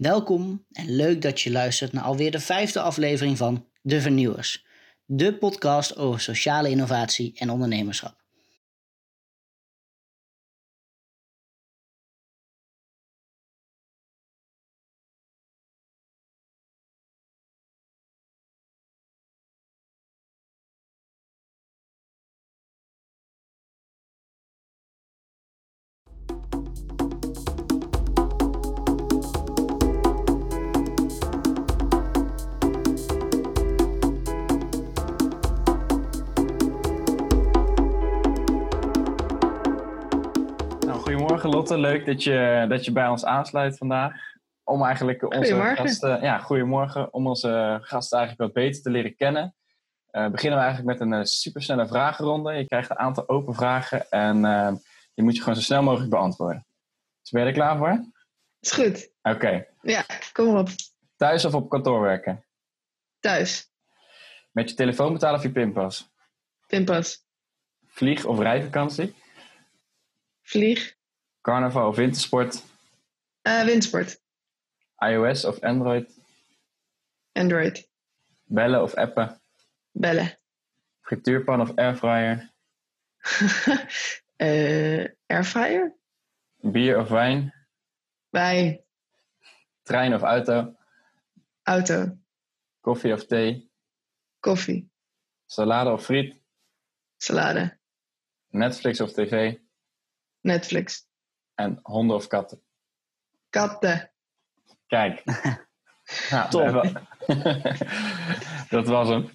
Welkom en leuk dat je luistert naar alweer de vijfde aflevering van De Vernieuwers, de podcast over sociale innovatie en ondernemerschap. Lotte, leuk dat je, dat je bij ons aansluit vandaag. Om eigenlijk onze goedemorgen. gasten, ja, goedemorgen, om onze gasten eigenlijk wat beter te leren kennen. Uh, beginnen we eigenlijk met een uh, supersnelle vragenronde. Je krijgt een aantal open vragen en uh, die moet je gewoon zo snel mogelijk beantwoorden. Dus ben je er klaar voor? Is goed. Oké. Ja, kom op. Thuis of op kantoor werken? Thuis. Met je telefoon betalen of je pinpas? Pinpas. Vlieg of rijvakantie? Vlieg. Carnaval of wintersport? Uh, wintersport. iOS of Android? Android. Bellen of appen? Bellen. Frituurpan of airfryer? uh, airfryer. Bier of wijn? Wijn. Trein of auto? Auto. Koffie of thee? Koffie. Salade of friet? Salade. Netflix of tv? Netflix. En honden of katten? Katten. Kijk. nou, Top. dat was hem.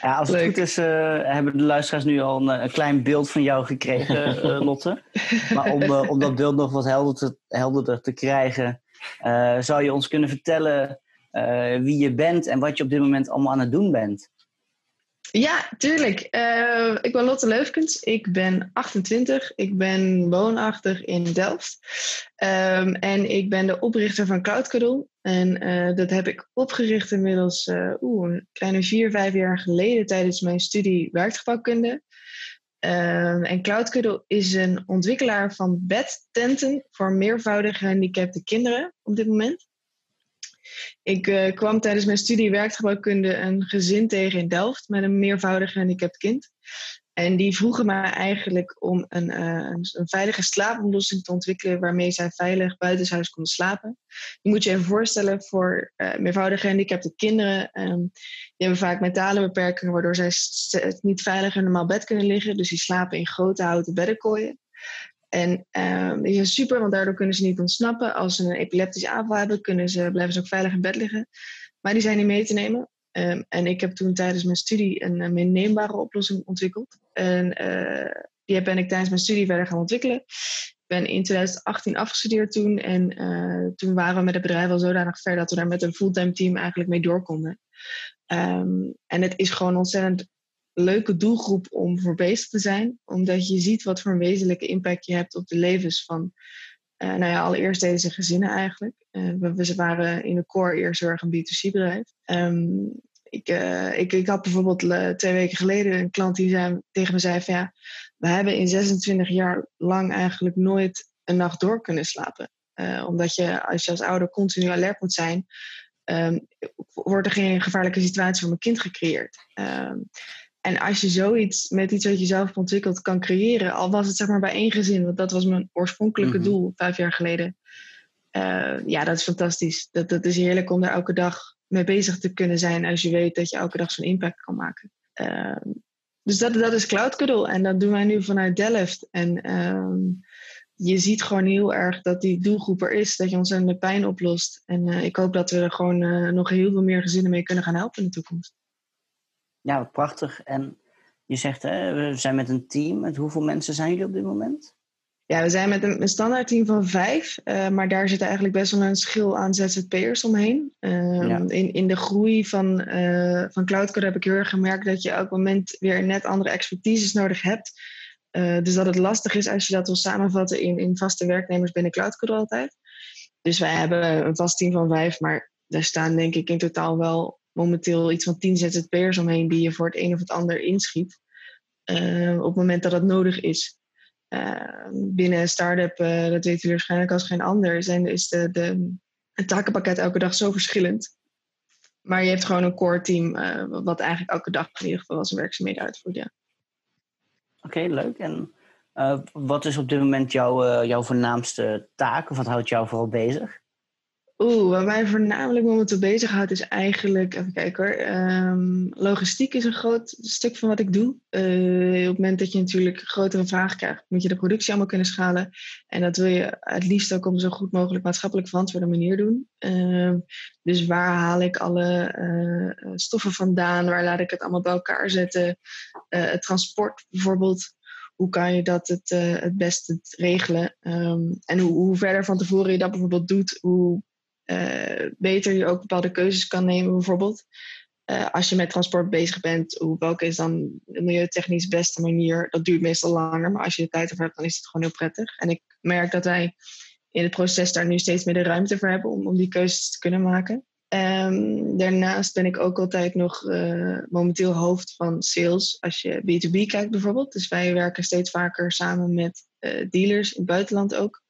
Ja, als het Leuk. goed is, eh, hebben de luisteraars nu al een, een klein beeld van jou gekregen, eh, Lotte. Maar om, eh, om dat beeld nog wat helder te, helderder te krijgen, eh, zou je ons kunnen vertellen eh, wie je bent en wat je op dit moment allemaal aan het doen bent? Ja, tuurlijk. Eh, ik ben Lotte Leufkens. Ik ben 28. Ik ben woonachtig in Delft. Ehm, en ik ben de oprichter van Cloud En eh, dat heb ik opgericht inmiddels eh, oeh, een kleine vier, vijf jaar geleden tijdens mijn studie werkgebouwkunde. Ehm, en Cloud is een ontwikkelaar van bedtenten voor meervoudig gehandicapte kinderen op dit moment. Ik uh, kwam tijdens mijn studie werkgebouwkunde een gezin tegen in Delft met een meervoudig gehandicapt kind. En die vroegen mij eigenlijk om een, uh, een veilige slaapoplossing te ontwikkelen waarmee zij veilig buitenshuis konden slapen. Je moet je even voorstellen voor uh, meervoudig gehandicapte kinderen. Um, die hebben vaak mentale beperkingen waardoor zij niet veilig in een normaal bed kunnen liggen. Dus die slapen in grote houten beddenkooien. En um, die zijn super, want daardoor kunnen ze niet ontsnappen. Als ze een epileptische aanval hebben, kunnen ze, blijven ze ook veilig in bed liggen. Maar die zijn niet mee te nemen. Um, en ik heb toen tijdens mijn studie een, een meeneembare oplossing ontwikkeld. En uh, die ben ik tijdens mijn studie verder gaan ontwikkelen. Ik ben in 2018 afgestudeerd toen. En uh, toen waren we met het bedrijf al zodanig ver dat we daar met een fulltime team eigenlijk mee door konden. Um, en het is gewoon ontzettend leuke doelgroep om voor bezig te zijn. Omdat je ziet wat voor een wezenlijke impact je hebt op de levens van, uh, nou ja, allereerst deze gezinnen eigenlijk. Uh, we, we, waren in de core eerst erg een B2C bedrijf. Um, ik, uh, ik, ik had bijvoorbeeld twee weken geleden een klant die zei, tegen me zei van ja, we hebben in 26 jaar lang eigenlijk nooit een nacht door kunnen slapen. omdat je als je als ouder continu alert moet zijn, um, wordt er geen gevaarlijke situatie voor mijn kind gecreëerd. Um, en als je zoiets met iets wat je zelf ontwikkeld kan creëren, al was het zeg maar bij één gezin, want dat was mijn oorspronkelijke Mhm. doel vijf jaar geleden. Uh, ja, dat is fantastisch. Dat, dat is heerlijk om daar elke dag mee bezig te kunnen zijn als je weet dat je elke dag zo'n impact kan maken. Uh, dus dat, dat is Cloud Cuddle en dat doen wij nu vanuit Delft. En um, je ziet gewoon heel erg dat die doelgroep er is, dat je ontzettend pijn oplost. En uh, ik hoop dat we er gewoon uh, nog heel veel meer gezinnen mee kunnen gaan helpen in de toekomst. Ja, prachtig. En je zegt, hè, we zijn met een team. Met hoeveel mensen zijn jullie op dit moment? Ja, we zijn met een, een standaard team van vijf. Uh, maar daar zit eigenlijk best wel een schil aan ZZP'ers omheen. Uh, ja. in, in de groei van, uh, van Cloudcore heb ik heel erg gemerkt dat je elk moment weer net andere expertises nodig hebt. Uh, dus dat het lastig is als je dat wil samenvatten in, in vaste werknemers binnen Cloudcore altijd. Dus wij hebben een vast team van vijf, maar daar staan denk ik in totaal wel momenteel iets van tien ZZP'ers omheen die je voor het een of het ander inschiet. Uh, op het moment dat dat nodig is. Uh, binnen een start-up, uh, dat weten jullie waarschijnlijk als geen ander, zijn, is de, de, een takenpakket elke dag zo verschillend. Maar je hebt gewoon een core team wat eigenlijk elke dag in ieder geval wel zijn werkzaamheden uitvoert. Oké, leuk. En wat is op dit moment jouw, jouw voornaamste taak? Of wat houdt jou vooral bezig? Oeh, wat mij voornamelijk momenteel bezighoudt is eigenlijk, even kijken hoor, ehm, logistiek is een groot stuk van wat ik doe. Uh, op het moment dat je natuurlijk grotere vragen krijgt, moet je de productie allemaal kunnen schalen. En dat wil je het liefst ook op zo goed mogelijk maatschappelijk verantwoorde manier doen. Uh, dus waar haal ik alle uh, stoffen vandaan? Waar laat ik het allemaal bij elkaar zetten? Eh, het transport bijvoorbeeld hoe kan je dat het, uh, het beste regelen? Um, en hoe, hoe, verder van tevoren je dat bijvoorbeeld doet, hoe beter je ook bepaalde keuzes kan nemen, bijvoorbeeld. Uh, als je met transport bezig bent, hoe, welke is dan de milieutechnisch beste manier? Dat duurt meestal langer, maar als je de tijd ervoor hebt, dan is het gewoon heel prettig. En ik merk dat wij in het proces daar nu steeds meer de ruimte voor hebben om, om die keuzes te kunnen maken. Um, daarnaast ben ik ook altijd nog uh, momenteel hoofd van sales als je B2B kijkt bijvoorbeeld. Dus wij werken steeds vaker samen met dealers in het buitenland ook.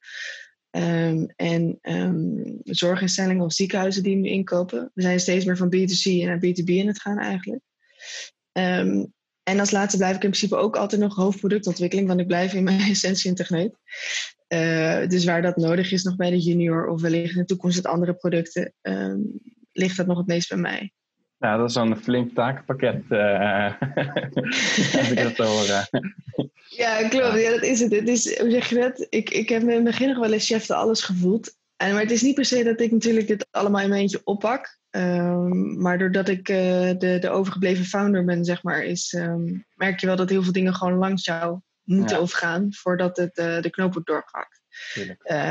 Um, en um, zorginstellingen of ziekenhuizen die nu inkopen. We zijn steeds meer van B2C naar B2B in het gaan eigenlijk. Um, en als laatste blijf ik in principe ook altijd nog hoofdproductontwikkeling, want ik blijf in mijn essentie een techneut. Uh, dus waar dat nodig is nog bij de junior of wellicht in de toekomst met andere producten, ligt dat nog het meest bij mij. Ja, dat is een flink takenpakket. Uh, als ik dat hoor. Ja, klopt. Ja, dat is het. het is, hoe zeg je dat? Ik, ik heb me in het begin nog wel eens chef de alles gevoeld. En, maar het is niet per se dat ik natuurlijk dit allemaal in mijn eentje oppak. Um, maar doordat ik uh, de, de overgebleven founder ben, zeg maar, is, um, merk je wel dat heel veel dingen gewoon langs jou moeten ja. overgaan voordat het, de knoop wordt doorgehakt.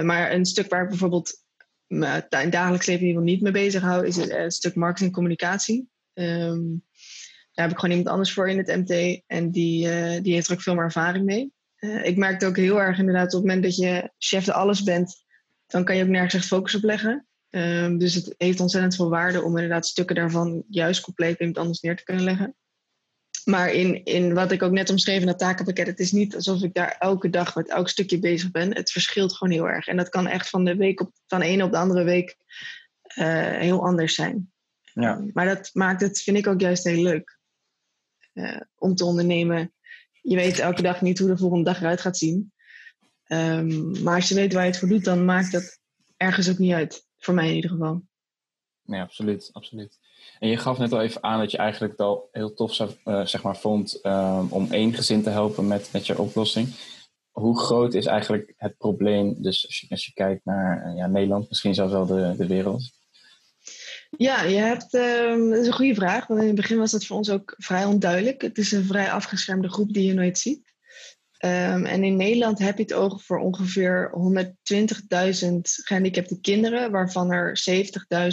Maar een stuk waar ik bijvoorbeeld me in dagelijks leven in ieder niet mee bezig hou, is het, een stuk marketing en communicatie. Um, daar heb ik gewoon iemand anders voor in het MT en die, uh, die heeft er ook veel meer ervaring mee. Uh, ik merkte ook heel erg inderdaad op het moment dat je chef de alles bent, dan kan je ook nergens echt focus op leggen. Um, dus het heeft ontzettend veel waarde om inderdaad stukken daarvan juist compleet bij iemand anders neer te kunnen leggen. Maar in, in wat ik ook net omschreven, dat takenpakket, het is niet alsof ik daar elke dag met elk stukje bezig ben. Het verschilt gewoon heel erg. En dat kan echt van de week op, van de ene op de andere week uh, heel anders zijn. Ja. Maar dat maakt het, vind ik ook juist heel leuk uh, om te ondernemen. Je weet elke dag niet hoe de volgende dag eruit gaat zien. Um, maar als je weet waar je het voor doet, dan maakt dat ergens ook niet uit. Voor mij in ieder geval. Nee, absoluut. absoluut. En je gaf net al even aan dat je eigenlijk het al heel tof uh, zeg maar, vond um, om één gezin te helpen met, met je oplossing. Hoe groot is eigenlijk het probleem, dus als je, als je kijkt naar uh, ja, Nederland, misschien zelfs wel de, de wereld? Ja, je hebt, um, dat is een goede vraag. Want in het begin was dat voor ons ook vrij onduidelijk. Het is een vrij afgeschermde groep die je nooit ziet. Um, en in Nederland heb je het oog voor ongeveer 120.000 gehandicapte kinderen, waarvan er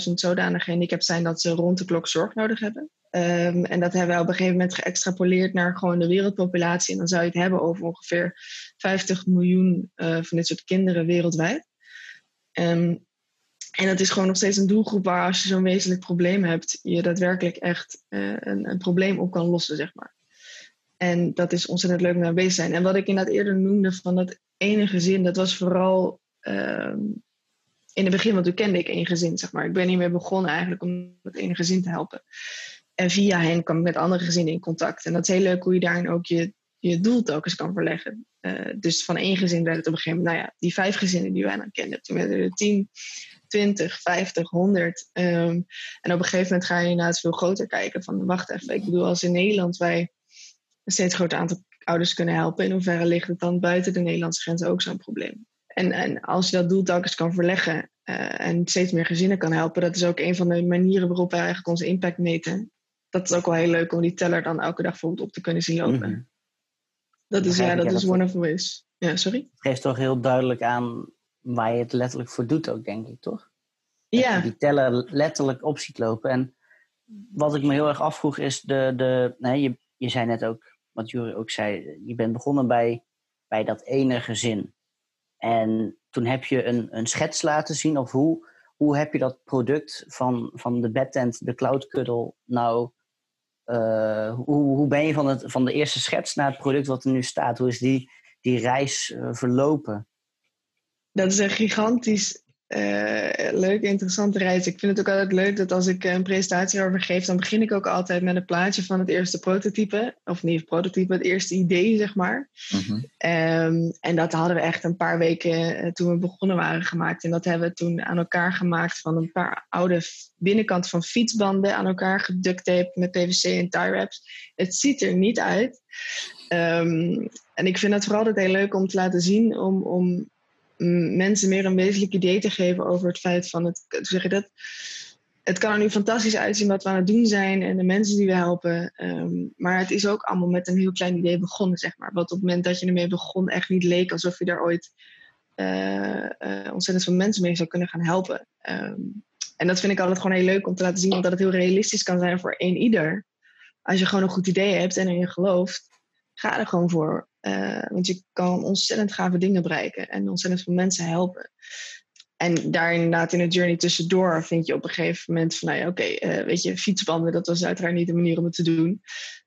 70.000 zodanig gehandicapt zijn dat ze rond de klok zorg nodig hebben. Um, en dat hebben we op een gegeven moment geëxtrapoleerd naar gewoon de wereldpopulatie. En dan zou je het hebben over ongeveer 50 miljoen uh, van dit soort kinderen wereldwijd. Um, en dat is gewoon nog steeds een doelgroep waar als je zo'n wezenlijk probleem hebt, je daadwerkelijk echt uh, een, een, probleem op kan lossen, zeg maar. En dat is ontzettend leuk mee bezig zijn. En wat ik inderdaad eerder noemde van dat ene gezin, dat was vooral uh, in het begin, want toen kende ik één gezin, zeg maar. Ik ben hiermee begonnen eigenlijk om dat ene gezin te helpen. En via hen kwam ik met andere gezinnen in contact. En dat is heel leuk hoe je daarin ook je, je doel telkens kan verleggen. Uh, dus van één gezin werd het op een gegeven moment, nou ja, die vijf gezinnen die wij dan kenden. Toen werden er tien, 20, 50, 100. Um, en op een gegeven moment ga je inderdaad veel groter kijken. Van wacht even, ik bedoel, als in Nederland wij een steeds groter aantal ouders kunnen helpen, in hoeverre ligt het dan buiten de Nederlandse grenzen ook zo'n probleem? En, en als je dat doel telkens kan verleggen uh, en steeds meer gezinnen kan helpen, dat is ook een van de manieren waarop wij eigenlijk onze impact meten. Dat is ook wel heel leuk om die teller dan elke dag bijvoorbeeld op te kunnen zien lopen. Mm-hmm. Dat is, ja, dat is one of the ways. Ja, sorry? Het geeft toch heel duidelijk aan waar je het letterlijk voor doet ook, denk ik, toch? Ja. Dat die teller letterlijk op ziet lopen. En wat ik me heel erg afvroeg is, de, de, nee, je, je zei net ook, wat Jury ook zei, je bent begonnen bij, bij dat ene gezin. En toen heb je een, een schets laten zien of hoe, hoe heb je dat product van, van de bedtent, de cloud cuddle, nou, uh, hoe, hoe ben je van, het, van de eerste schets naar het product wat er nu staat? Hoe is die, die reis uh, verlopen? dat is een gigantisch uh, leuke, interessante reis. Ik vind het ook altijd leuk dat als ik een presentatie over geef, dan begin ik ook altijd met een plaatje van het eerste prototype. Of niet het prototype, het eerste idee, zeg maar. Mhm. Ehm, en dat hadden we echt een paar weken eh, toen we begonnen waren gemaakt. En dat hebben we toen aan elkaar gemaakt van een paar oude binnenkant van fietsbanden aan elkaar geductaped met PVC en tie wraps. Het ziet er niet uit. Um, en ik vind het vooral altijd heel leuk om te laten zien, om, om mensen meer een wezenlijk idee te geven over het feit van het, dat, het kan er nu fantastisch uitzien wat we aan het doen zijn en de mensen die we helpen. Ehm, maar het is ook allemaal met een heel klein idee begonnen, zeg maar. Wat op het moment dat je ermee begon echt niet leek alsof je daar ooit uh, uh, ontzettend veel mensen mee zou kunnen gaan helpen. Ehm, en dat vind ik altijd gewoon heel leuk om te laten zien, omdat het heel realistisch kan zijn voor één ieder. Als je gewoon een goed idee hebt en erin gelooft, ga er gewoon voor. Uh, want je kan ontzettend gave dingen bereiken en ontzettend veel mensen helpen. En daar inderdaad in de journey tussendoor vind je op een gegeven moment van, nou ja, oké, uh, weet je, fietsbanden, dat was uiteraard niet de manier om het te doen.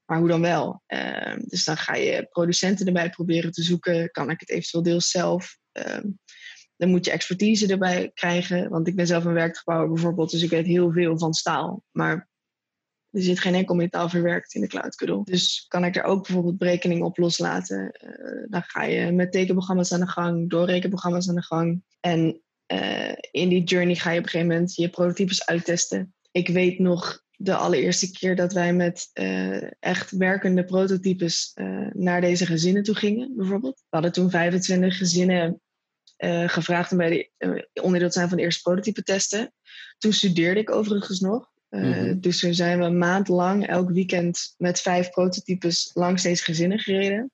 Maar hoe dan wel? Uh, dus dan ga je producenten erbij proberen te zoeken. Kan ik het eventueel deels zelf? Ehm, dan moet je expertise erbij krijgen. Want ik ben zelf een werkgebouwer bijvoorbeeld, dus ik weet heel veel van staal. Maar er zit geen enkel metaal verwerkt in de Cloud Cuddle. Dus kan ik er ook bijvoorbeeld berekeningen op loslaten. Uh, dan ga je met tekenprogramma's aan de gang, doorrekenprogramma's aan de gang. En uh, in die journey ga je op een gegeven moment je prototypes uittesten. Ik weet nog de allereerste keer dat wij met uh, echt werkende prototypes naar deze gezinnen toe gingen, bijvoorbeeld. We hadden toen 25 gezinnen gevraagd om bij de, onderdeel te zijn van de eerste prototype testen. Toen studeerde ik overigens nog. Uh, mm-hmm. Dus er zijn we een maand lang elk weekend met vijf prototypes langs deze gezinnen gereden.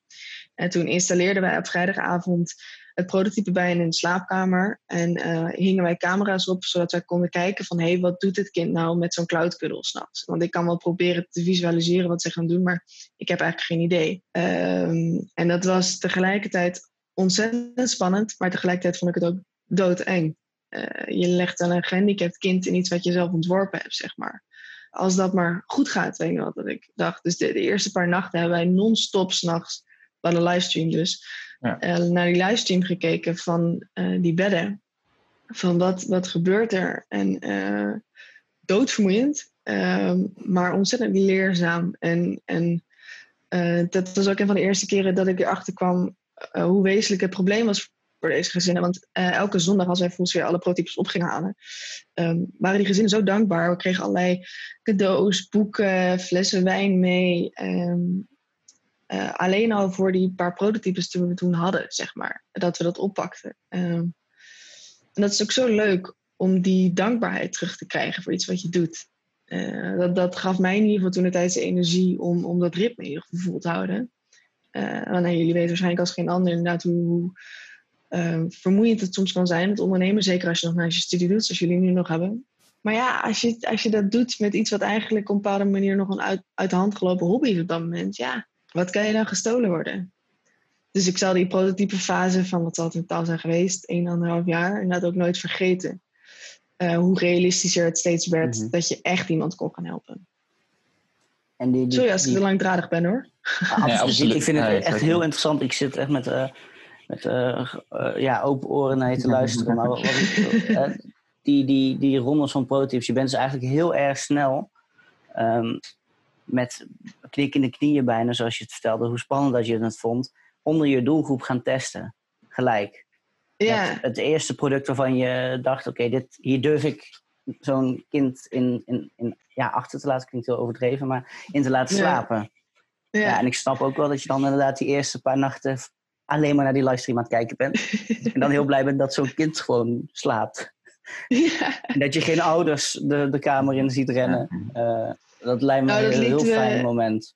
En toen installeerden wij op vrijdagavond het prototype bij in een slaapkamer. En uh, hingen wij camera's op, zodat wij konden kijken van... hé, hey, wat doet het kind nou met zo'n cloudkuddel s'nachts? Want ik kan wel proberen te visualiseren wat ze gaan doen... maar ik heb eigenlijk geen idee. Um, en dat was tegelijkertijd ontzettend spannend... maar tegelijkertijd vond ik het ook doodeng. Uh, je legt dan een gehandicapt kind in iets wat je zelf ontworpen hebt, zeg maar. Als dat maar goed gaat, weet je wat dat ik dacht. Dus de, de eerste paar nachten hebben wij non-stop s'nachts, van een livestream dus, ja. uh, naar die livestream gekeken van uh, die bedden. Van wat, wat gebeurt er? En doodvermoeiend, ehm, maar ontzettend leerzaam. En, en dat was ook een van de eerste keren dat ik erachter kwam hoe wezenlijk het probleem was voor deze gezinnen. Want uh, elke zondag als wij volgens weer alle prototypes op gingen halen, um, waren die gezinnen zo dankbaar. We kregen allerlei cadeaus, boeken, flessen wijn mee. Um, uh, alleen al voor die paar prototypes die we toen hadden, zeg maar. Dat we dat oppakten. Um, en dat is ook zo leuk om die dankbaarheid terug te krijgen voor iets wat je doet. Uh, dat, dat gaf mij in ieder geval toen de tijd de energie om, om dat ritme in ieder geval te houden. Uh, want jullie weten waarschijnlijk als geen ander inderdaad hoe, uh, vermoeiend het soms kan zijn, het ondernemen. Zeker als je nog naar je studie doet, zoals jullie nu nog hebben. Maar ja, als je, als je dat doet met iets wat eigenlijk op een bepaalde manier nog een uit, uit de hand gelopen hobby is op dat moment, ja, wat kan je dan gestolen worden? Dus ik zal die prototype fase van wat zal het in taal zijn geweest, 1,5 jaar, inderdaad ook nooit vergeten. Uh, hoe realistischer het steeds werd mm -hmm. dat je echt iemand kon gaan helpen. En die, die, Sorry als ik te langdradig ben hoor. Ja, absoluut. Ik vind het ja, echt heel interessant. Ik zit echt met uh, met uh, uh, ja, open oren naar je te luisteren. Maar wat, uh, die, die, die rondes van prototypes, je bent dus eigenlijk heel erg snel um, met knik in de knieën bijna, zoals je het vertelde, hoe spannend dat je het vond, onder je doelgroep gaan testen. Gelijk. Ja. Met het eerste product waarvan je dacht, oké, okay, hier durf ik zo'n kind in, in, in, ja, achter te laten, klinkt heel overdreven, maar in te laten slapen. Ja. ja. en ik snap ook wel dat je dan inderdaad die eerste paar nachten alleen maar naar die livestream aan het kijken bent. en dan heel blij bent dat zo'n kind gewoon slaapt. Ja. En dat je geen ouders de, de kamer in ziet rennen. Uh, dat lijkt me nou, een heel, heel fijn moment.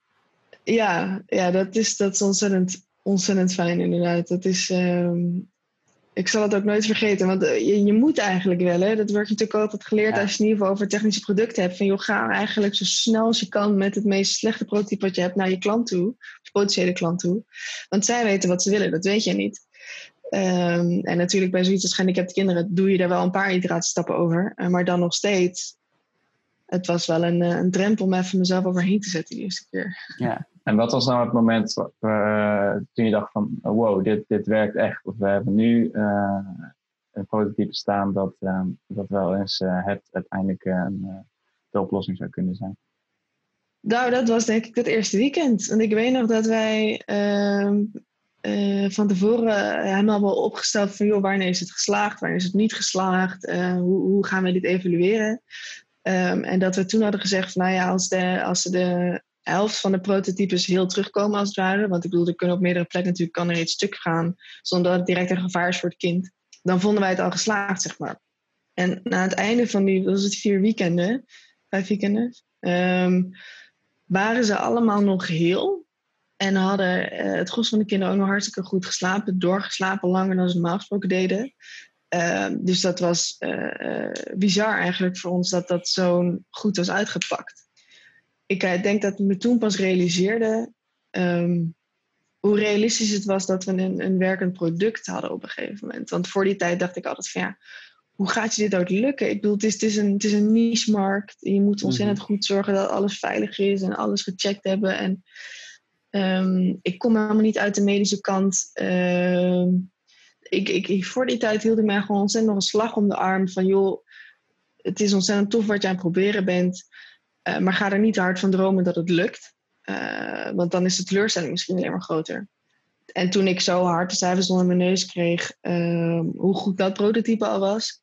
Ja, ja dat, is, dat is ontzettend, ontzettend fijn inderdaad. Dat is, um, ik zal het ook nooit vergeten, want eh, je, je moet eigenlijk wel. Hè? Dat wordt natuurlijk altijd geleerd ja. als je in ieder geval over technische producten hebt. Van joh, ga eigenlijk zo snel als je kan met het meest slechte prototype wat je hebt naar je klant toe, of potentiële klant toe. Want zij weten wat ze willen, dat weet je niet. Um, en natuurlijk bij zoiets als gehandicapte kinderen doe je daar wel een paar iteratiestappen over. Uh, maar dan nog steeds, het was wel een, een drempel om even mezelf overheen te zetten die eerste keer. Ja. En wat was nou het moment uh, toen je dacht van wow, dit, dit werkt echt. Of we hebben nu uh, een prototype staan dat, ehm, dat wel eens het uiteindelijk de oplossing zou kunnen zijn? Nou, dat was denk ik het eerste weekend. Want ik weet nog dat wij ehm, van tevoren helemaal wel opgesteld van... joh, wanneer is het geslaagd, wanneer is het niet geslaagd? hoe, hoe gaan we dit evalueren? Ehm, en dat we toen hadden gezegd, nou ja, als de, als de helft van de prototypes heel terugkomen als het ware, want ik bedoel, er kunnen op meerdere plekken natuurlijk kan er iets stuk gaan, zonder dat het direct een gevaar is voor het kind, dan vonden wij het al geslaagd, zeg maar. En na het einde van die, was het vier weekenden, vijf weekenden, um, waren ze allemaal nog heel. En hadden uh, het gros van de kinderen ook nog hartstikke goed geslapen, doorgeslapen langer dan ze normaal gesproken deden. Ehm, dus dat was uh, bizar eigenlijk voor ons dat dat zo goed was uitgepakt. Ik uh, denk dat ik me toen pas realiseerde ehm, hoe realistisch het was dat we een, een werkend product hadden op een gegeven moment. Want voor die tijd dacht ik altijd van ja, hoe gaat je dit ook lukken? Ik bedoel, het is, het is, een, het is een niche-markt. Je moet ontzettend mhm. goed zorgen dat alles veilig is en alles gecheckt hebben. En um, ik kom helemaal niet uit de medische kant ik, ik, voor die tijd hield ik mij gewoon ontzettend nog een slag om de arm. Van joh, het is ontzettend tof wat je aan het proberen bent. Uh, maar ga er niet te hard van dromen dat het lukt. Uh, want dan is de teleurstelling misschien alleen maar groter. En toen ik zo hard de cijfers onder mijn neus kreeg, uh, hoe goed dat prototype al was,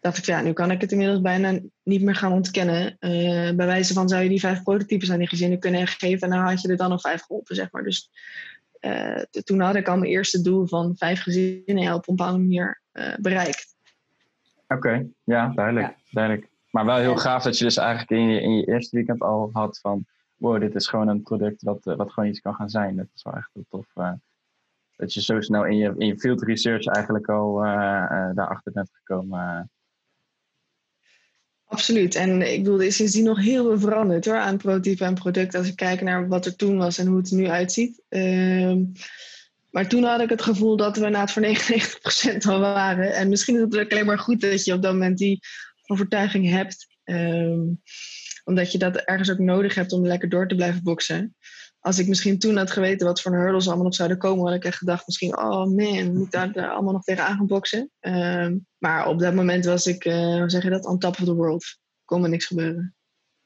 dacht ik, ja, nu kan ik het inmiddels bijna niet meer gaan ontkennen. bij wijze van zou je die vijf prototypes aan die gezinnen kunnen geven en dan had je er dan nog vijf geholpen, zeg maar. Dus uh, toen had ik al mijn eerste doel van vijf gezinnen helpen op een bepaalde manier uh, bereikt. Oké, ja, duidelijk, duidelijk. Maar wel heel gaaf dat je dus eigenlijk in je, in je eerste weekend al had van... wow, dit is gewoon een product wat, uh, wat gewoon iets kan gaan zijn. Dat is wel echt heel tof. dat je zo snel in je, in je field research eigenlijk al daarachter bent gekomen Absoluut. En ik bedoel, er is sindsdien nog heel veel veranderd hoor, aan prototype en product. Als ik kijk naar wat er toen was en hoe het er nu uitziet. Ehm, maar toen had ik het gevoel dat we na het voor 99% al waren. En misschien is het ook alleen maar goed dat je op dat moment die overtuiging hebt. Ehm, omdat je dat ergens ook nodig hebt om lekker door te blijven boksen als ik misschien toen had geweten wat voor hurdles allemaal nog zouden komen, had ik echt gedacht misschien, oh man, moet ik daar, daar allemaal nog tegen aan gaan boksen. Ehm, maar op dat moment was ik, uh, hoe zeg je dat, on top of the world. Kon er niks gebeuren.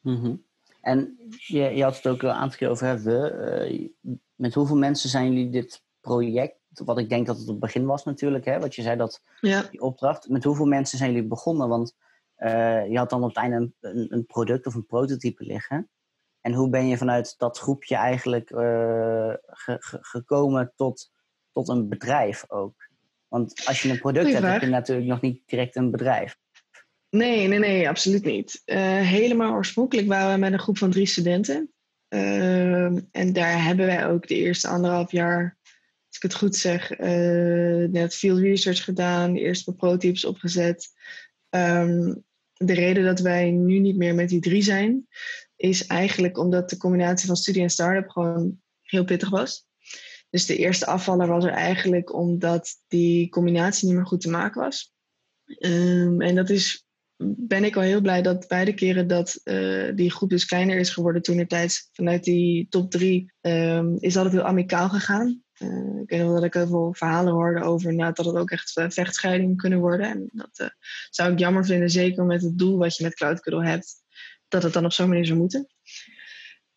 Mhm. En je, je had het ook een aantal keer over hebben. Uh, met hoeveel mensen zijn jullie dit project, wat ik denk dat het op het begin was natuurlijk, hè, wat je zei dat ja. die opdracht. Met hoeveel mensen zijn jullie begonnen? Want uh, je had dan op het einde een, een product of een prototype liggen. En hoe ben je vanuit dat groepje eigenlijk uh, gekomen tot, tot een bedrijf ook? Want als je een product hebt, heb je natuurlijk nog niet direct een bedrijf. Nee, nee, nee, absoluut niet. Uh, helemaal oorspronkelijk waren we met een groep van drie studenten. En daar hebben wij ook de eerste anderhalf jaar, als ik het goed zeg, net field research gedaan, de eerste prototypes opgezet. Um, de reden dat wij nu niet meer met die drie zijn, is eigenlijk omdat de combinatie van studie en start-up gewoon heel pittig was. Dus de eerste afvaller was er eigenlijk omdat die combinatie niet meer goed te maken was. Um, en dat is, ben ik al heel blij dat beide keren dat uh, die groep dus kleiner is geworden toen tijd vanuit die top drie um, is altijd heel amicaal gegaan. Uh, ik weet nog dat ik heel veel verhalen hoorde over nou, dat het ook echt uh, vechtscheidingen kunnen worden. En dat uh, zou ik jammer vinden, zeker met het doel wat je met Cloud Cuddle hebt dat het dan op zo'n manier zou moeten.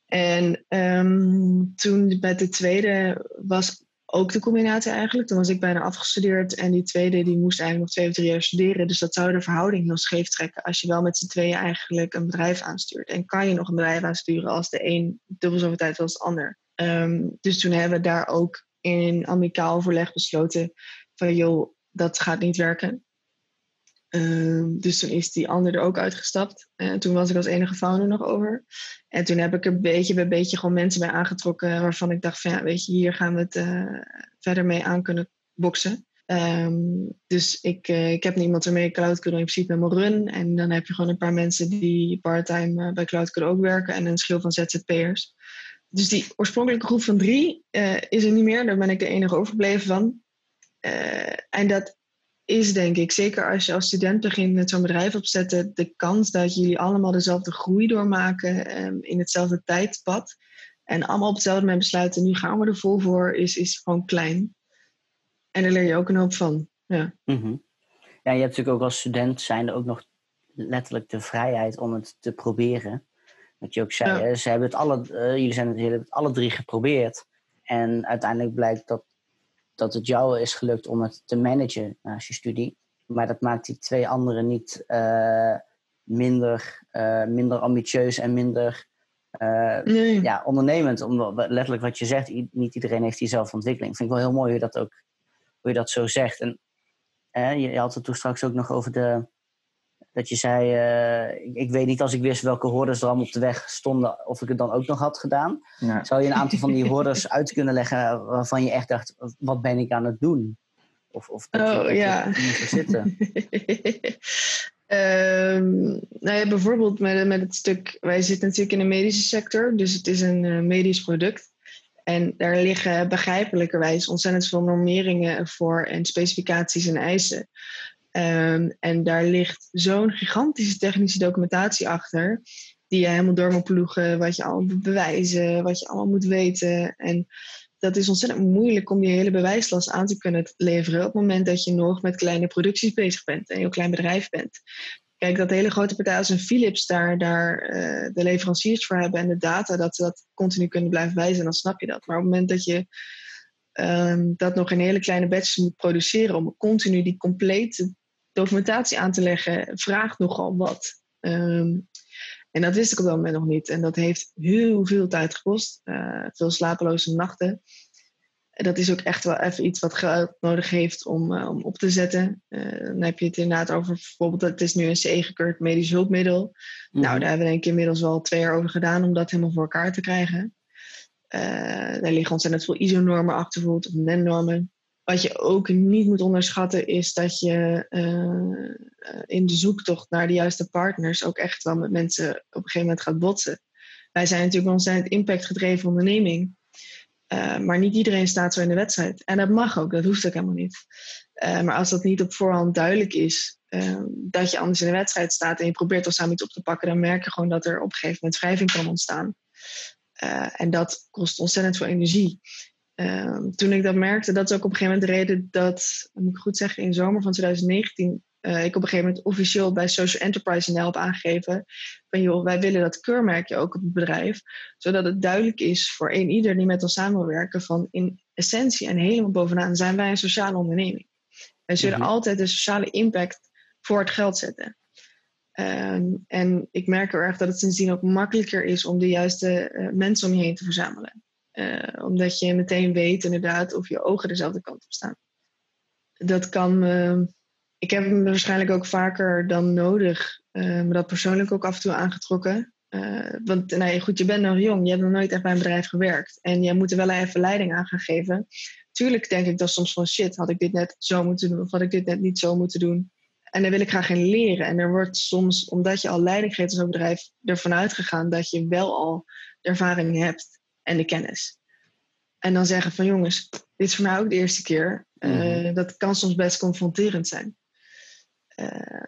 En um, toen bij de tweede was ook de combinatie eigenlijk. Toen was ik bijna afgestudeerd en die tweede die moest eigenlijk nog twee of drie jaar studeren. Dus dat zou de verhouding heel scheef trekken als je wel met z'n tweeën eigenlijk een bedrijf aanstuurt. En kan je nog een bedrijf aansturen als de een dubbel zoveel tijd als de ander. Um, dus toen hebben we daar ook in amicaal overleg besloten van joh, dat gaat niet werken. Ehm, dus toen is die ander er ook uitgestapt. En toen was ik als enige founder nog over. En toen heb ik er beetje bij beetje gewoon mensen bij aangetrokken waarvan ik dacht van ja, weet je, hier gaan we het uh, verder mee aan kunnen boksen. Um, dus ik, uh, ik heb niemand ermee Cloud in principe mijn run. En dan heb je gewoon een paar mensen die parttime uh, bij Cloud ook werken en een schil van ZZP'ers. Dus die oorspronkelijke groep van drie is er niet meer. Daar ben ik de enige overgebleven van. en dat is denk ik, zeker als je als student begint met zo'n bedrijf opzetten, de kans dat jullie allemaal dezelfde groei doormaken um, in hetzelfde tijdpad en allemaal op hetzelfde moment besluiten, nu gaan we er vol voor, is, is gewoon klein. En daar leer je ook een hoop van. Ja. Mm ja, je hebt natuurlijk ook als student zijn er ook nog letterlijk de vrijheid om het te proberen. Wat je ook zei, ze hebben het alle, uh, jullie, zijn, jullie hebben het alle drie geprobeerd. En uiteindelijk blijkt dat, dat het jou is gelukt om het te managen naast je studie. Maar dat maakt die twee anderen niet uh, minder, uh, minder ambitieus en minder nee. ja, ondernemend. Omdat, letterlijk wat je zegt, niet iedereen heeft die zelfontwikkeling. Vind ik wel heel mooi hoe je dat ook hoe je dat zo zegt. En je, je had het toen straks ook nog over de, dat je zei, uh, ik, weet niet als ik wist welke hordes er allemaal op de weg stonden, of ik het dan ook nog had gedaan. Zou je een aantal van die hordes uit kunnen leggen waarvan je echt dacht, wat ben ik aan het doen? Of, of dat oh, je, ja. zitten? um, nou ja, bijvoorbeeld met, met het stuk, wij zitten natuurlijk in de medische sector, dus het is een uh, medisch product. En daar liggen begrijpelijkerwijs ontzettend veel normeringen voor en specificaties en eisen. Um, en daar ligt zo'n gigantische technische documentatie achter, die je helemaal door moet ploegen, wat je allemaal moet bewijzen, wat je allemaal moet weten. En dat is ontzettend moeilijk om die hele bewijslast aan te kunnen leveren op het moment dat je nog met kleine producties bezig bent en een klein bedrijf bent. Kijk, dat hele grote partij als een Philips daar, daar uh, de leveranciers voor hebben en de data, dat ze dat continu kunnen blijven wijzen, dan snap je dat. Maar op het moment dat je um, dat nog in hele kleine batches moet produceren om continu die complete documentatie aan te leggen, vraagt nogal wat. Um, en dat wist ik op dat moment nog niet. En dat heeft heel veel tijd gekost. Uh, veel slapeloze nachten. En dat is ook echt wel even iets wat geld nodig heeft om, uh, om op te zetten. Uh, dan heb je het inderdaad over bijvoorbeeld, het is nu een CE-gekeurd medisch hulpmiddel. Mm -hmm. Nou, daar hebben we denk ik inmiddels wel twee jaar over gedaan om dat helemaal voor elkaar te krijgen. Daar liggen ontzettend veel ISO-normen achter, bijvoorbeeld, of NEN-normen. Wat je ook niet moet onderschatten is dat je uh, in de zoektocht naar de juiste partners ook echt wel met mensen op een gegeven moment gaat botsen. Wij zijn natuurlijk een ontzettend impactgedreven onderneming. Uh, maar niet iedereen staat zo in de wedstrijd. En dat mag ook, dat hoeft ook helemaal niet. Uh, maar als dat niet op voorhand duidelijk is, dat je anders in de wedstrijd staat en je probeert er samen iets op te pakken, dan merk je gewoon dat er op een gegeven moment wrijving kan ontstaan. en dat kost ontzettend veel energie. Ehm, toen ik dat merkte, dat is ook op een gegeven moment de reden dat, moet ik goed zeggen, in zomer van 2019 uh, ik op een gegeven moment officieel bij Social Enterprise NL heb aangegeven van joh, wij willen dat keurmerkje ook op het bedrijf, zodat het duidelijk is voor een ieder die met ons samenwerken van in essentie en helemaal bovenaan zijn wij een sociale onderneming. Wij zullen mm-hmm. altijd de sociale impact voor het geld zetten. Um, en ik merk er erg dat het sindsdien ook makkelijker is om de juiste uh, mensen om je heen te verzamelen. Uh, omdat je meteen weet inderdaad of je ogen dezelfde kant op staan. Dat kan, ik heb hem waarschijnlijk ook vaker dan nodig, uh, me dat persoonlijk ook af en toe aangetrokken. want nee, goed, je bent nog jong, je hebt nog nooit echt bij een bedrijf gewerkt. En jij moet er wel even leiding aan gaan geven. Tuurlijk denk ik dan soms van shit, had ik dit net zo moeten doen of had ik dit net niet zo moeten doen. En daar wil ik graag in leren. En er wordt soms, omdat je al leiding geeft als bedrijf, ervan uitgegaan dat je wel al ervaring hebt en de kennis. En dan zeggen van jongens, dit is voor mij ook de eerste keer. Uh, Dat kan soms best confronterend zijn. Uh,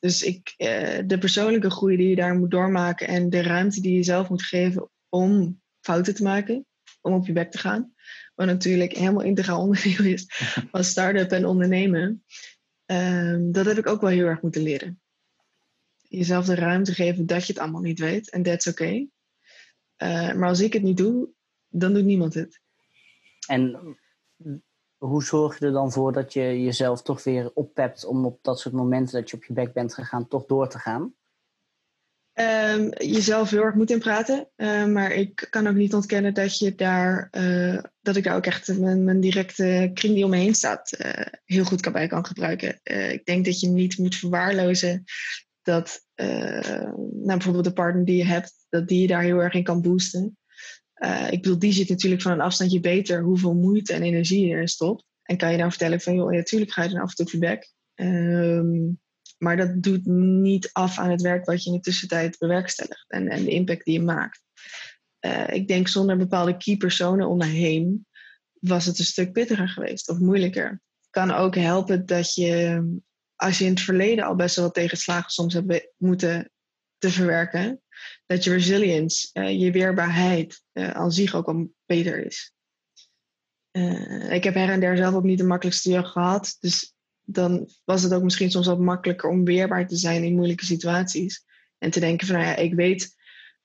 dus ik, uh, de persoonlijke groei die je daar moet doormaken en de ruimte die je zelf moet geven om fouten te maken, om op je bek te gaan. Wat natuurlijk helemaal integraal onderdeel is van start-up en ondernemen. Ehm, dat heb ik ook wel heel erg moeten leren. Jezelf de ruimte geven dat je het allemaal niet weet en that's oké. Okay. Uh, maar als ik het niet doe, dan doet niemand het. En hoe zorg je er dan voor dat je jezelf toch weer oppept om op dat soort momenten dat je op je bek bent gegaan, toch door te gaan? Um, jezelf heel erg moet inpraten. Uh, maar ik kan ook niet ontkennen dat, je daar, uh, dat ik daar ook echt mijn, mijn, directe kring die om me heen staat uh, heel goed kan bij kan gebruiken. ik denk dat je niet moet verwaarlozen dat nou, bijvoorbeeld de partner die je hebt, dat die je daar heel erg in kan boosten. Uh, ik bedoel, die ziet natuurlijk van een afstandje beter hoeveel moeite en energie je erin stopt. En kan je dan vertellen van, joh, natuurlijk ga je dan af en toe feedback. Um, maar dat doet niet af aan het werk wat je in de tussentijd bewerkstelligt en, en de impact die je maakt. Uh, ik denk zonder bepaalde key personen om me heen was het een stuk pittiger geweest of moeilijker. Kan ook helpen dat je, als je in het verleden al best wel wat tegenslagen soms hebt moeten te verwerken, dat je resilience, uh, je weerbaarheid uh, aan zich ook al beter is. Uh, ik heb her en der zelf ook niet de makkelijkste jeugd gehad. Dus dan was het ook misschien soms wat makkelijker om weerbaar te zijn in moeilijke situaties. En te denken van, nou ja, ik weet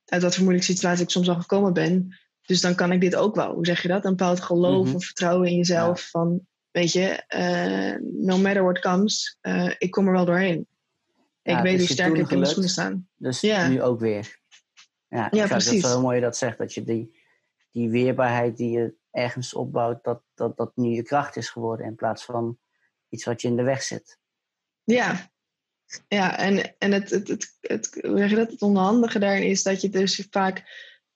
uit wat voor moeilijke situatie ik soms al gekomen ben. Dus dan kan ik dit ook wel. Hoe zeg je dat? Een bepaald geloof Mhm. of vertrouwen in jezelf. Van, weet je, eh, no matter what comes, eh, ik kom er wel doorheen. Ja, ik het weet is hoe sterk ik in mijn schoenen staan. Dus Ja. nu ook weer. Ja, Ja, exact. Dat is precies. wel heel mooi dat zegt. Dat je die, die weerbaarheid die je ergens opbouwt, dat, dat dat nu je kracht is geworden. In plaats van iets wat je in de weg zit. Ja, ja en, en het, het, het, het, hoe zeg je dat? het onhandige daarin is dat je dus vaak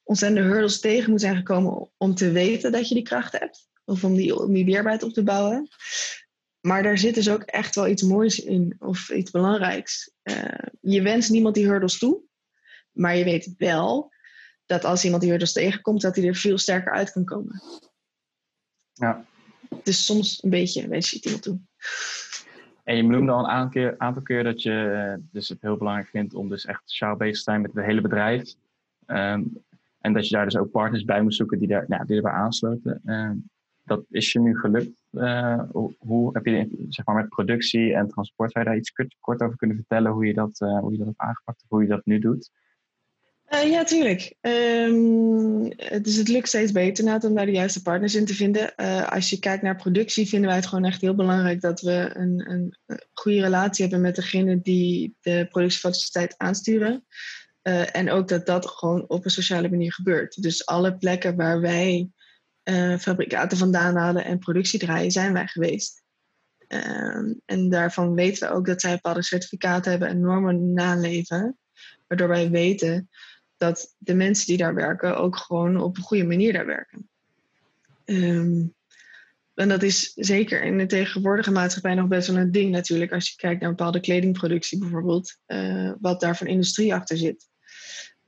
ontzettende hurdles tegen moet zijn gekomen om te weten dat je die kracht hebt. Of om die, om die weerbaarheid op te bouwen. Maar daar zit dus ook echt wel iets moois in, of iets belangrijks. Eh, je wenst niemand die hurdles toe, maar je weet wel dat als iemand die hurdles tegenkomt, dat hij er veel sterker uit kan komen. Ja. Dus soms een beetje wens je het iemand toe. En je noemde al een aantal keer, aantal keer dat je eh, dus het heel belangrijk vindt om dus echt sociaal bezig te zijn met het hele bedrijf. Ehm, en dat je daar dus ook partners bij moet zoeken die, daar, nou, die erbij aansluiten. Ehm, dat is je nu gelukt. Eh, hoe, heb je zeg maar, met productie en transport, zou je daar iets kort, over kunnen vertellen hoe je dat, eh, hoe je dat hebt aangepakt hoe je dat nu doet? Eh, ja, tuurlijk. Ehm, dus het lukt steeds beter om daar de juiste partners in te vinden. Als je kijkt naar productie, vinden wij het gewoon echt heel belangrijk dat we een, een, goede relatie hebben met degene die de productiefaciliteit aansturen. En ook dat dat gewoon op een sociale manier gebeurt. Dus alle plekken waar wij eh, fabrikaten vandaan halen en productie draaien, zijn wij geweest. Ehm, en daarvan weten we ook dat zij bepaalde certificaten hebben en normen naleven. Waardoor wij weten dat de mensen die daar werken ook gewoon op een goede manier daar werken. Ehm, en dat is zeker in de tegenwoordige maatschappij nog best wel een ding natuurlijk. Als je kijkt naar bepaalde kledingproductie bijvoorbeeld. eh, wat daar voor industrie achter zit.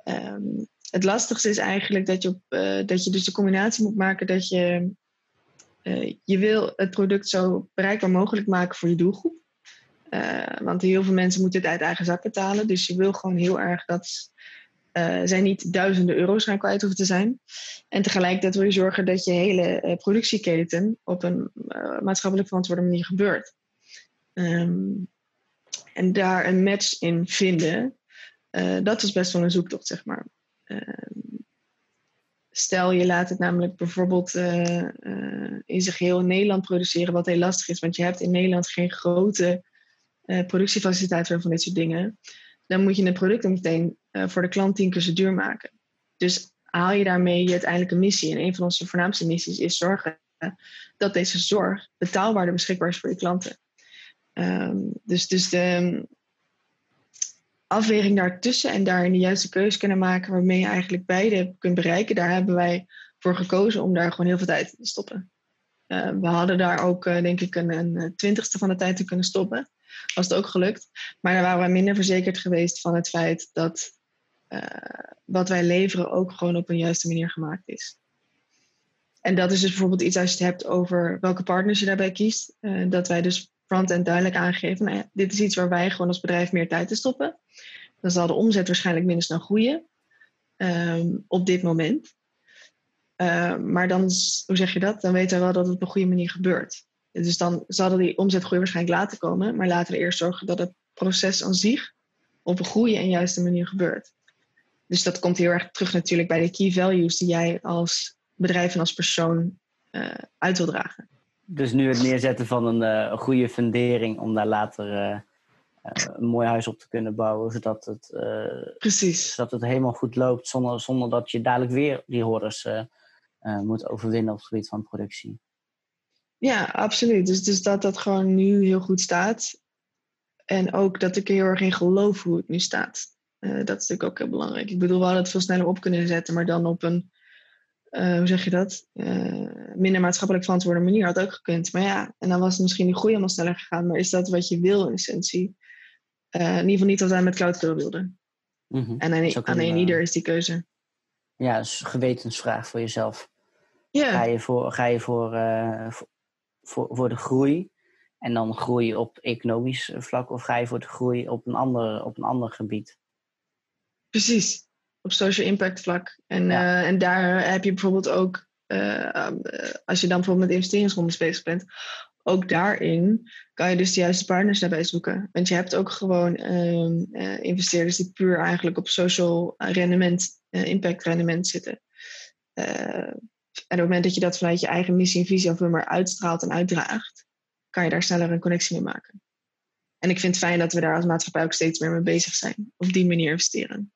Ehm, het lastigste is eigenlijk dat je, eh, dat je dus de combinatie moet maken dat je... eh, je wil het product zo bereikbaar mogelijk maken voor je doelgroep. Eh, want heel veel mensen moeten het uit eigen zak betalen. Dus je wil gewoon heel erg dat zij niet duizenden euro's gaan kwijt hoeven te zijn. En tegelijkertijd wil je zorgen dat je hele productieketen op een maatschappelijk verantwoorde manier gebeurt. Ehm, en daar een match in vinden, dat is best wel een zoektocht, zeg maar. Ehm, stel je laat het namelijk bijvoorbeeld eh, eh, in zich heel in Nederland produceren, wat heel lastig is, want je hebt in Nederland geen grote eh productiefaciliteiten van dit soort dingen. Dan moet je het product meteen voor de klant tien keer zo duur maken. Dus haal je daarmee je uiteindelijke missie. En een van onze voornaamste missies is zorgen dat deze zorg betaalbaarder beschikbaar is voor je klanten. Ehm, dus, dus de afweging daartussen en daarin de juiste keuze kunnen maken waarmee je eigenlijk beide kunt bereiken, daar hebben wij voor gekozen om daar gewoon heel veel tijd in te stoppen. Uh, we hadden daar ook, uh, denk ik, een, een twintigste van de tijd te kunnen stoppen. Was het ook gelukt. Maar daar waren we minder verzekerd geweest van het feit dat wat wij leveren ook gewoon op een juiste manier gemaakt is. En dat is dus bijvoorbeeld iets als je het hebt over welke partners je daarbij kiest. Dat wij dus front-end duidelijk aangeven. Nou dit is iets waar wij gewoon als bedrijf meer tijd in stoppen. Dan zal de omzet waarschijnlijk minder snel groeien. Um, op dit moment. Uh, maar dan, hoe zeg je dat? Dan weten we wel dat het op een goede manier gebeurt. Dus dan zal die omzetgroei waarschijnlijk later komen. Maar laten we eerst zorgen dat het proces aan zich op een goede en juiste manier gebeurt. Dus dat komt heel erg terug natuurlijk bij de key values die jij als bedrijf en als persoon uh, uit wil dragen. Dus nu het neerzetten van een, uh, een goede fundering om daar later uh, een mooi huis op te kunnen bouwen, zodat het, eh, Precies. zodat het helemaal goed loopt, zonder, zonder dat je dadelijk weer die hordes moet overwinnen op het gebied van productie. Ja, absoluut. Dus, dus dat dat gewoon nu heel goed staat. En ook dat ik er heel erg in geloof hoe het nu staat. Dat is natuurlijk ook heel belangrijk. Ik bedoel, we hadden het veel sneller op kunnen zetten, maar dan op een, uh, hoe zeg je dat, uh, minder maatschappelijk verantwoorde manier had ook gekund. Maar ja, en dan was het misschien die groei allemaal sneller gegaan. Maar is dat wat je wil in essentie? in ieder geval niet wat wij met Cloudflow wilden. Mm -hmm. En aan, aan een ieder is die keuze. Ja, dus gewetensvraag voor jezelf. Ga je voor, ga je voor, voor, voor, voor de groei en dan groei op economisch vlak of ga je voor de groei op een ander, op een ander gebied? Precies, op social impact vlak. En, ja. uh, en daar heb je bijvoorbeeld ook, uh, als je dan bijvoorbeeld met investeringsrondes bezig bent, ook daarin kan je dus de juiste partners daarbij zoeken. Want je hebt ook gewoon ehm, eh, investeerders die puur eigenlijk op social rendement, impact rendement zitten. en op het moment dat je dat vanuit je eigen missie en visie of maar uitstraalt en uitdraagt, kan je daar sneller een connectie mee maken. En ik vind het fijn dat we daar als maatschappij ook steeds meer mee bezig zijn. Op die manier investeren.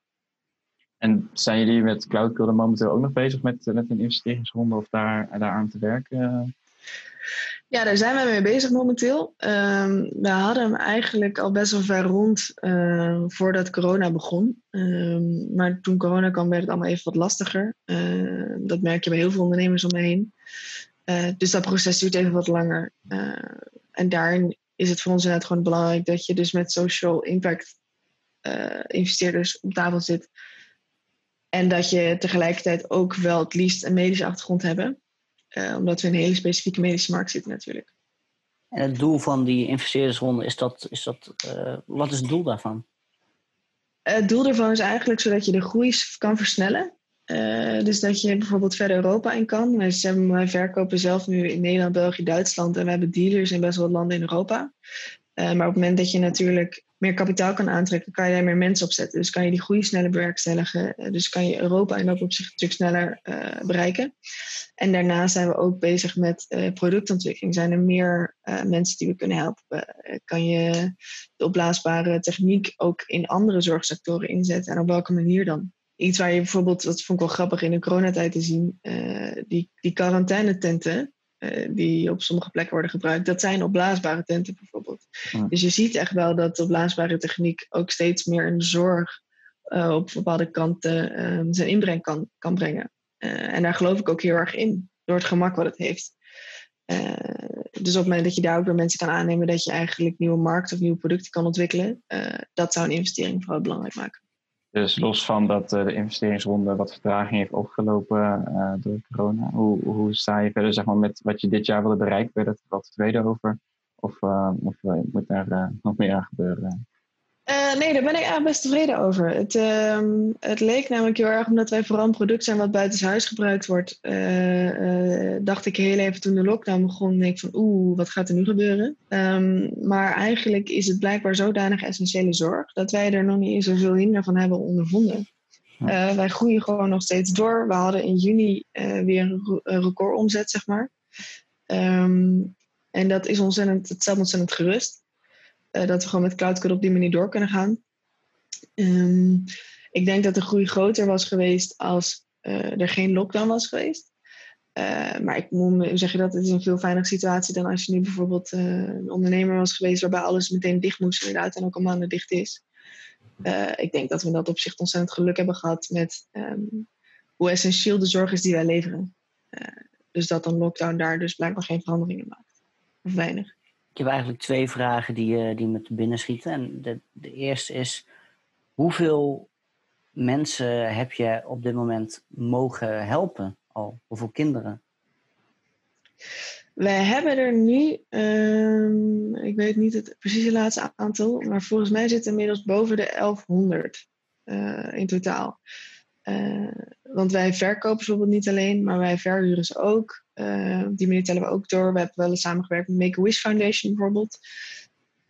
En zijn jullie met Cloud momenteel ook nog bezig met, met een investeringsronde of daar, aan te werken? Ja, daar zijn wij mee bezig momenteel. Um, we hadden hem eigenlijk al best wel ver rond uh, voordat corona begon. Um, maar toen corona kwam, werd het allemaal even wat lastiger. Dat merk je bij heel veel ondernemers om me heen. Uh, dus dat proces duurt even wat langer. en daarin is het voor ons inderdaad gewoon belangrijk dat je dus met social impact investeerders op tafel zit. En dat je tegelijkertijd ook wel het liefst een medische achtergrond hebben. Uh, omdat we in een hele specifieke medische markt zitten natuurlijk. En het doel van die investeerdersronde, is dat, is dat, uh, wat is het doel daarvan? Het doel daarvan is eigenlijk zodat je de groei kan versnellen. Dus dat je bijvoorbeeld verder Europa in kan. Wij, wij verkopen zelf nu in Nederland, België, Duitsland en we hebben dealers in best wel landen in Europa. maar op het moment dat je natuurlijk meer kapitaal kan aantrekken, kan je daar meer mensen op zetten. Dus kan je die groei sneller bewerkstelligen. Eh, dus kan je Europa in dat opzicht natuurlijk sneller uh, bereiken. En daarnaast zijn we ook bezig met uh, productontwikkeling. Zijn er meer mensen die we kunnen helpen? kan je de opblaasbare techniek ook in andere zorgsectoren inzetten? En op welke manier dan? Iets waar je bijvoorbeeld, dat vond ik wel grappig in de coronatijd te zien, die, die quarantainetenten die op sommige plekken worden gebruikt, dat zijn opblaasbare tenten bijvoorbeeld. Dus je ziet echt wel dat de opblaasbare techniek ook steeds meer in de zorg uh, op bepaalde kanten um, zijn inbreng kan, kan brengen. Uh, en daar geloof ik ook heel erg in, door het gemak wat het heeft. dus op het moment dat je daar ook weer mensen kan aannemen dat je eigenlijk nieuwe markten of nieuwe producten kan ontwikkelen, dat zou een investering vooral belangrijk maken. Dus los van dat uh, de investeringsronde wat vertraging heeft opgelopen uh, door corona, hoe, hoe sta je verder zeg maar, met wat je dit jaar wilde bereiken? Ben je dat wat tevreden over? Of, uh, of moet daar nog meer aan gebeuren? Uh, nee, daar ben ik eigenlijk best tevreden over. Het, uh, het leek namelijk heel erg, omdat wij vooral een product zijn wat buitenshuis gebruikt wordt. Uh, dacht ik heel even toen de lockdown begon, denk ik van oeh, wat gaat er nu gebeuren? Um, maar eigenlijk is het blijkbaar zodanig essentiële zorg dat wij er nog niet eens zoveel hinder van hebben ondervonden. wij groeien gewoon nog steeds door. We hadden in juni weer een, recordomzet, zeg maar. Um, en dat is ontzettend, het stelt ontzettend gerust. Uh, dat we gewoon met CloudCode op die manier door kunnen gaan. Um, ik denk dat de groei groter was geweest als uh, er geen lockdown was geweest. Uh, maar ik moet zeg je dat, het is een veel fijnere situatie dan als je nu bijvoorbeeld een ondernemer was geweest waarbij alles meteen dicht moest inderdaad en ook al maanden dicht is. ik denk dat we in dat opzicht ontzettend geluk hebben gehad met um, hoe essentieel de zorg is die wij leveren. dus dat een lockdown daar dus blijkbaar geen veranderingen maakt. Of weinig. Ik heb eigenlijk twee vragen die, uh, die me te binnen schieten. En de, de eerste is, hoeveel mensen heb je op dit moment mogen helpen al? Hoeveel kinderen? Wij hebben er nu, um, ik weet niet het precieze laatste aantal, maar volgens mij zitten inmiddels boven de 1100 uh, in totaal. Uh, want wij verkopen bijvoorbeeld niet alleen, maar wij verhuren ze ook. Uh, op die manier tellen we ook door. We hebben wel eens samengewerkt met Make-A-Wish Foundation bijvoorbeeld.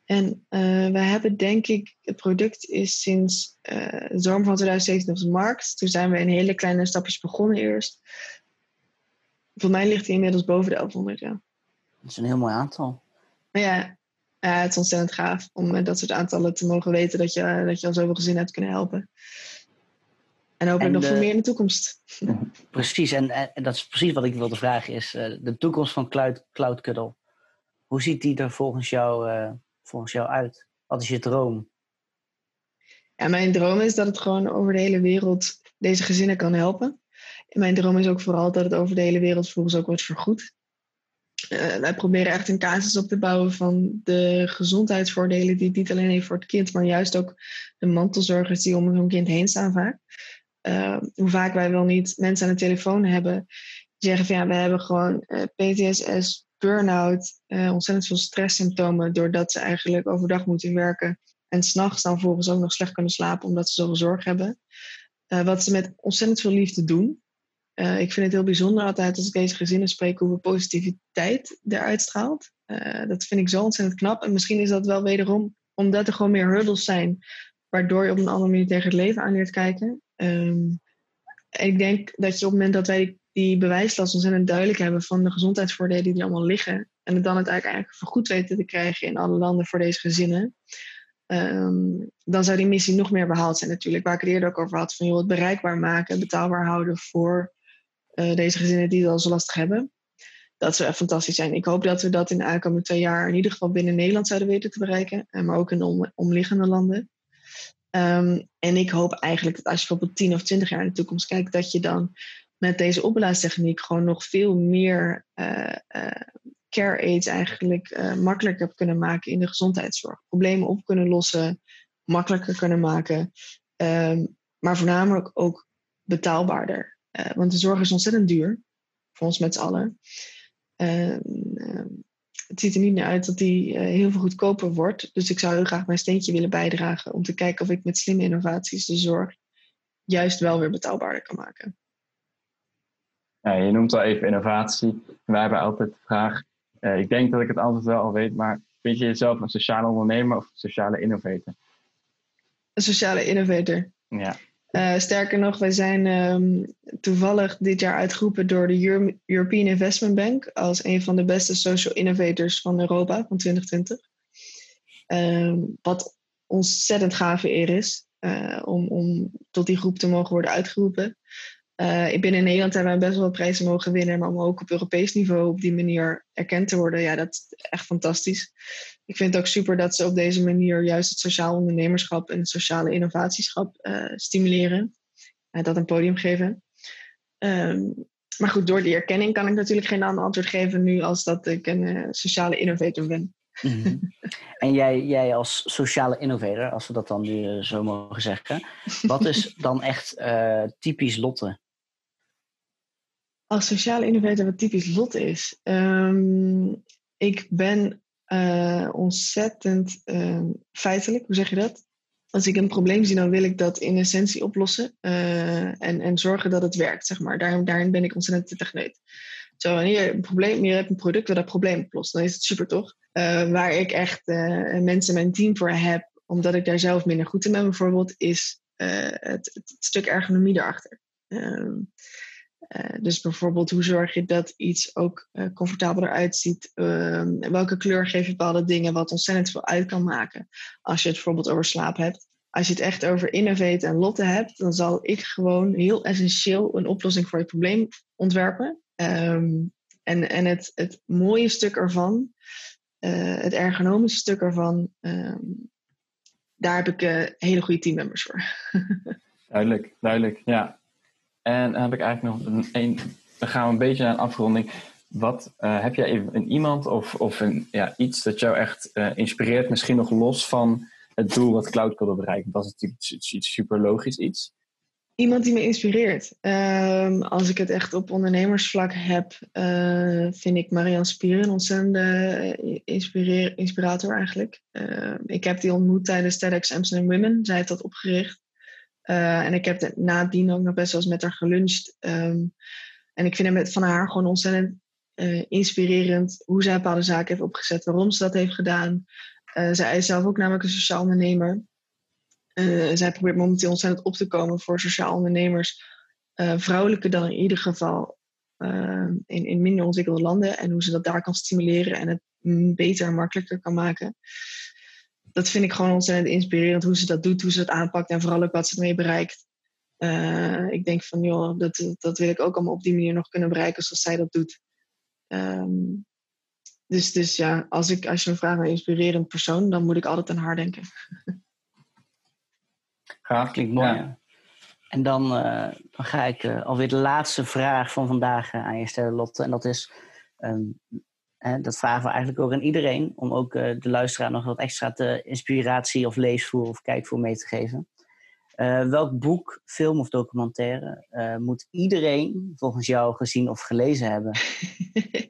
En uh, we hebben denk ik, het product is sinds de zomer van 2017 op de markt. Toen zijn we in hele kleine stapjes begonnen eerst. Voor mij ligt hij inmiddels boven de 1100, ja. Dat is een heel mooi aantal. Ja, het is ontzettend gaaf om met dat soort aantallen te mogen weten dat je, dat je al zoveel gezinnen hebt kunnen helpen. En hopelijk nog veel meer in de toekomst. Precies, en, en, dat is precies wat ik wilde vragen, is uh, de toekomst van Cloud, Cloud Cuddle. Hoe ziet die er volgens jou, uh, volgens jou uit? Wat is je droom? Ja, mijn droom is dat het gewoon over de hele wereld deze gezinnen kan helpen. En mijn droom is ook vooral dat het over de hele wereld volgens ook wordt vergoed. Uh, wij proberen echt een casus op te bouwen van de gezondheidsvoordelen die het niet alleen heeft voor het kind, maar juist ook de mantelzorgers die om hun kind heen staan vaak. Uh, hoe vaak wij wel niet mensen aan de telefoon hebben die zeggen van ja, we hebben gewoon uh, PTSS, burn-out, uh, ontzettend veel stresssymptomen doordat ze eigenlijk overdag moeten werken en s'nachts dan volgens ook nog slecht kunnen slapen omdat ze zoveel zorg hebben. wat ze met ontzettend veel liefde doen. ik vind het heel bijzonder altijd als ik deze gezinnen spreek hoeveel positiviteit eruit straalt. dat vind ik zo ontzettend knap. En misschien is dat wel wederom omdat er gewoon meer hurdles zijn, waardoor je op een andere manier tegen het leven aan leert kijken. Ehm, ik denk dat je op het moment dat wij die bewijslast ontzettend duidelijk hebben van de gezondheidsvoordelen die er allemaal liggen, en het dan het eigenlijk vergoed weten te krijgen in alle landen voor deze gezinnen, ehm, dan zou die missie nog meer behaald zijn natuurlijk. Waar ik het eerder ook over had, van joh, het bereikbaar maken, betaalbaar houden voor uh, deze gezinnen die het al zo lastig hebben. Dat zou echt fantastisch zijn. Ik hoop dat we dat in de aankomende twee jaar in ieder geval binnen Nederland zouden weten te bereiken, maar ook in de omliggende landen. Ehm, en ik hoop eigenlijk dat als je bijvoorbeeld 10 of 20 jaar in de toekomst kijkt, dat je dan met deze opblaastechniek gewoon nog veel meer uh, uh, care aids eigenlijk uh, makkelijker kunnen maken in de gezondheidszorg. Problemen op kunnen lossen, makkelijker kunnen maken, um, maar voornamelijk ook betaalbaarder. want de zorg is ontzettend duur, voor ons met z'n allen. Uh, het ziet er niet naar uit dat die uh, heel veel goedkoper wordt. Dus ik zou heel graag mijn steentje willen bijdragen om te kijken of ik met slimme innovaties de zorg juist wel weer betaalbaarder kan maken. Ja, je noemt al even innovatie. Wij hebben altijd de vraag, uh, ik denk dat ik het antwoord wel al weet, maar vind je jezelf een sociale ondernemer of een sociale innovator? Een sociale innovator. Ja. Uh, sterker nog, wij zijn um, toevallig dit jaar uitgeroepen door de Euro European Investment Bank als een van de beste social innovators van Europa van 2020. Um, wat ontzettend gaaf eer is uh, om, om tot die groep te mogen worden uitgeroepen. Uh, in Nederland hebben we best wel prijzen mogen winnen, maar om ook op Europees niveau op die manier erkend te worden, ja, dat is echt fantastisch. Ik vind het ook super dat ze op deze manier juist het sociaal ondernemerschap en het sociale innovatieschap uh, stimuleren, uh, dat een podium geven. Um, maar goed, door die erkenning kan ik natuurlijk geen ander antwoord geven nu als dat ik een sociale innovator ben. -hmm. En jij, jij als sociale innovator, als we dat dan nu zo mogen zeggen, wat is dan echt typisch Lotte? Als sociale innovator wat typisch lot is. Um, ik ben uh, ontzettend uh, feitelijk, hoe zeg je dat? Als ik een probleem zie, dan wil ik dat in essentie oplossen uh, en, en zorgen dat het werkt, zeg maar. Daarin, daarin ben ik ontzettend techneut. Zo, wanneer je een probleem, je hebt een product dat dat probleem oplost, dan is het super toch? waar ik echt mensen mijn team voor heb, omdat ik daar zelf minder goed in ben bijvoorbeeld, is het, het, stuk ergonomie erachter. Ehm, uh, dus bijvoorbeeld, hoe zorg je dat iets ook uh, comfortabeler uitziet? Uh, welke kleur geef je bepaalde dingen, wat ontzettend veel uit kan maken als je het bijvoorbeeld over slaap hebt? Als je het echt over innovate en lotte hebt, dan zal ik gewoon heel essentieel een oplossing voor je probleem ontwerpen. Um, en en het, het mooie stuk ervan, uh, het ergonomische stuk ervan, um, daar heb ik hele goede teammembers voor. duidelijk, duidelijk, ja. En dan heb ik eigenlijk nog een, een dan gaan we een beetje naar een afronding. Wat uh, heb jij een iemand of, of een, ja, iets dat jou echt uh, inspireert, misschien nog los van het doel wat Cloud wilde bereiken? Dat is natuurlijk iets, iets super logisch iets. Iemand die me inspireert. Um, als ik het echt op ondernemersvlak heb, uh, vind ik Marianne Spieren een ontzettende inspirator eigenlijk. Uh, ik heb die ontmoet tijdens TEDx Amsterdam Women. Zij heeft dat opgericht. Uh, en ik heb nadien ook nog best wel eens met haar geluncht. Um, en ik vind het van haar gewoon ontzettend uh, inspirerend hoe zij bepaalde zaken heeft opgezet, waarom ze dat heeft gedaan. Uh, zij is zelf ook namelijk een sociaal ondernemer. zij probeert momenteel ontzettend op te komen voor sociaal ondernemers, vrouwelijke dan in ieder geval in, in minder ontwikkelde landen. En hoe ze dat daar kan stimuleren en het beter en makkelijker kan maken dat vind ik gewoon ontzettend inspirerend hoe ze dat doet, hoe ze dat aanpakt en vooral ook wat ze ermee bereikt. Uh, ik denk van, joh, dat, dat wil ik ook allemaal op die manier nog kunnen bereiken zoals zij dat doet. Um, dus, dus ja, als, ik, als je me vraagt naar een inspirerend persoon, dan moet ik altijd aan haar denken. Gaaf. Klinkt mooi. Ja. En dan, uh, dan ga ik uh, alweer de laatste vraag van vandaag aan je stellen, Lotte. En dat is, um, dat vragen we eigenlijk ook aan iedereen, om ook uh, de luisteraar nog wat extra te inspiratie of leesvoer of kijkvoer mee te geven. Uh, welk boek, film of documentaire uh, moet iedereen volgens jou gezien of gelezen hebben?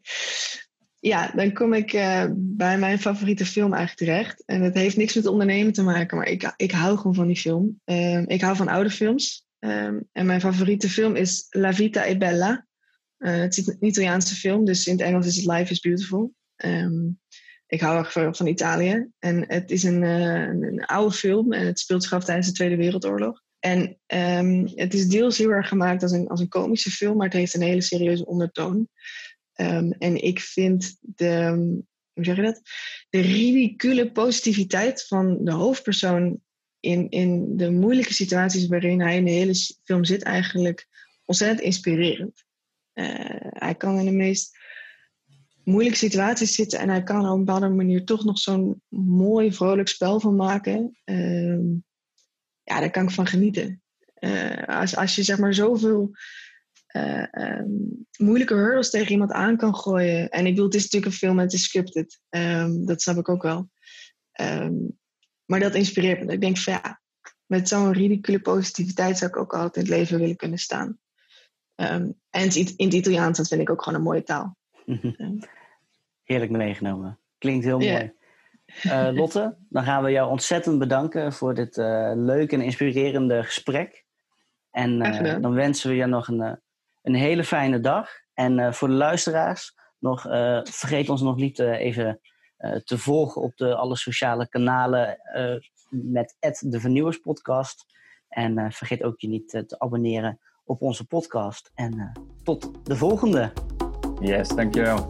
ja, dan kom ik bij mijn favoriete film eigenlijk terecht. En het heeft niks met ondernemen te maken, maar ik, ik hou gewoon van die film. Ehm, ik hou van oude films. Um, en mijn favoriete film is La Vita e Bella uh, het is een Italiaanse film, dus in het Engels is het Life is Beautiful. Um, ik hou erg van, van Italië. En het is een, een, een, oude film en het speelt zich af tijdens de Tweede Wereldoorlog. En um, het is deels heel erg gemaakt als een, als een komische film, maar het heeft een hele serieuze ondertoon. Um, en ik vind de, hoe zeg dat? De ridicule positiviteit van de hoofdpersoon in, in de moeilijke situaties waarin hij in de hele film zit, eigenlijk ontzettend inspirerend. Uh, hij kan in de meest moeilijke situaties zitten en hij kan op een bepaalde manier toch nog zo'n mooi, vrolijk spel van maken. Uh, ja, daar kan ik van genieten. Uh, als, als je zeg maar zoveel uh, moeilijke hurdles tegen iemand aan kan gooien. En ik bedoel, het is natuurlijk een film en het is scripted. Um, dat snap ik ook wel. Maar dat inspireert me. Ik denk van ja, met zo'n ridicule positiviteit zou ik ook altijd in het leven willen kunnen staan. En in het Italiaans, dat vind ik ook gewoon een mooie taal. Heerlijk meegenomen. Klinkt heel yeah. mooi. Uh, Lotte, dan gaan we jou ontzettend bedanken voor dit uh, leuke en inspirerende gesprek. En uh, dan wensen we je nog een, een hele fijne dag. En voor de luisteraars, nog, vergeet ons nog niet even te volgen op de, alle sociale kanalen met de Vernieuwers Podcast. En vergeet ook je niet te abonneren op onze podcast. En tot de volgende. Yes, dankjewel.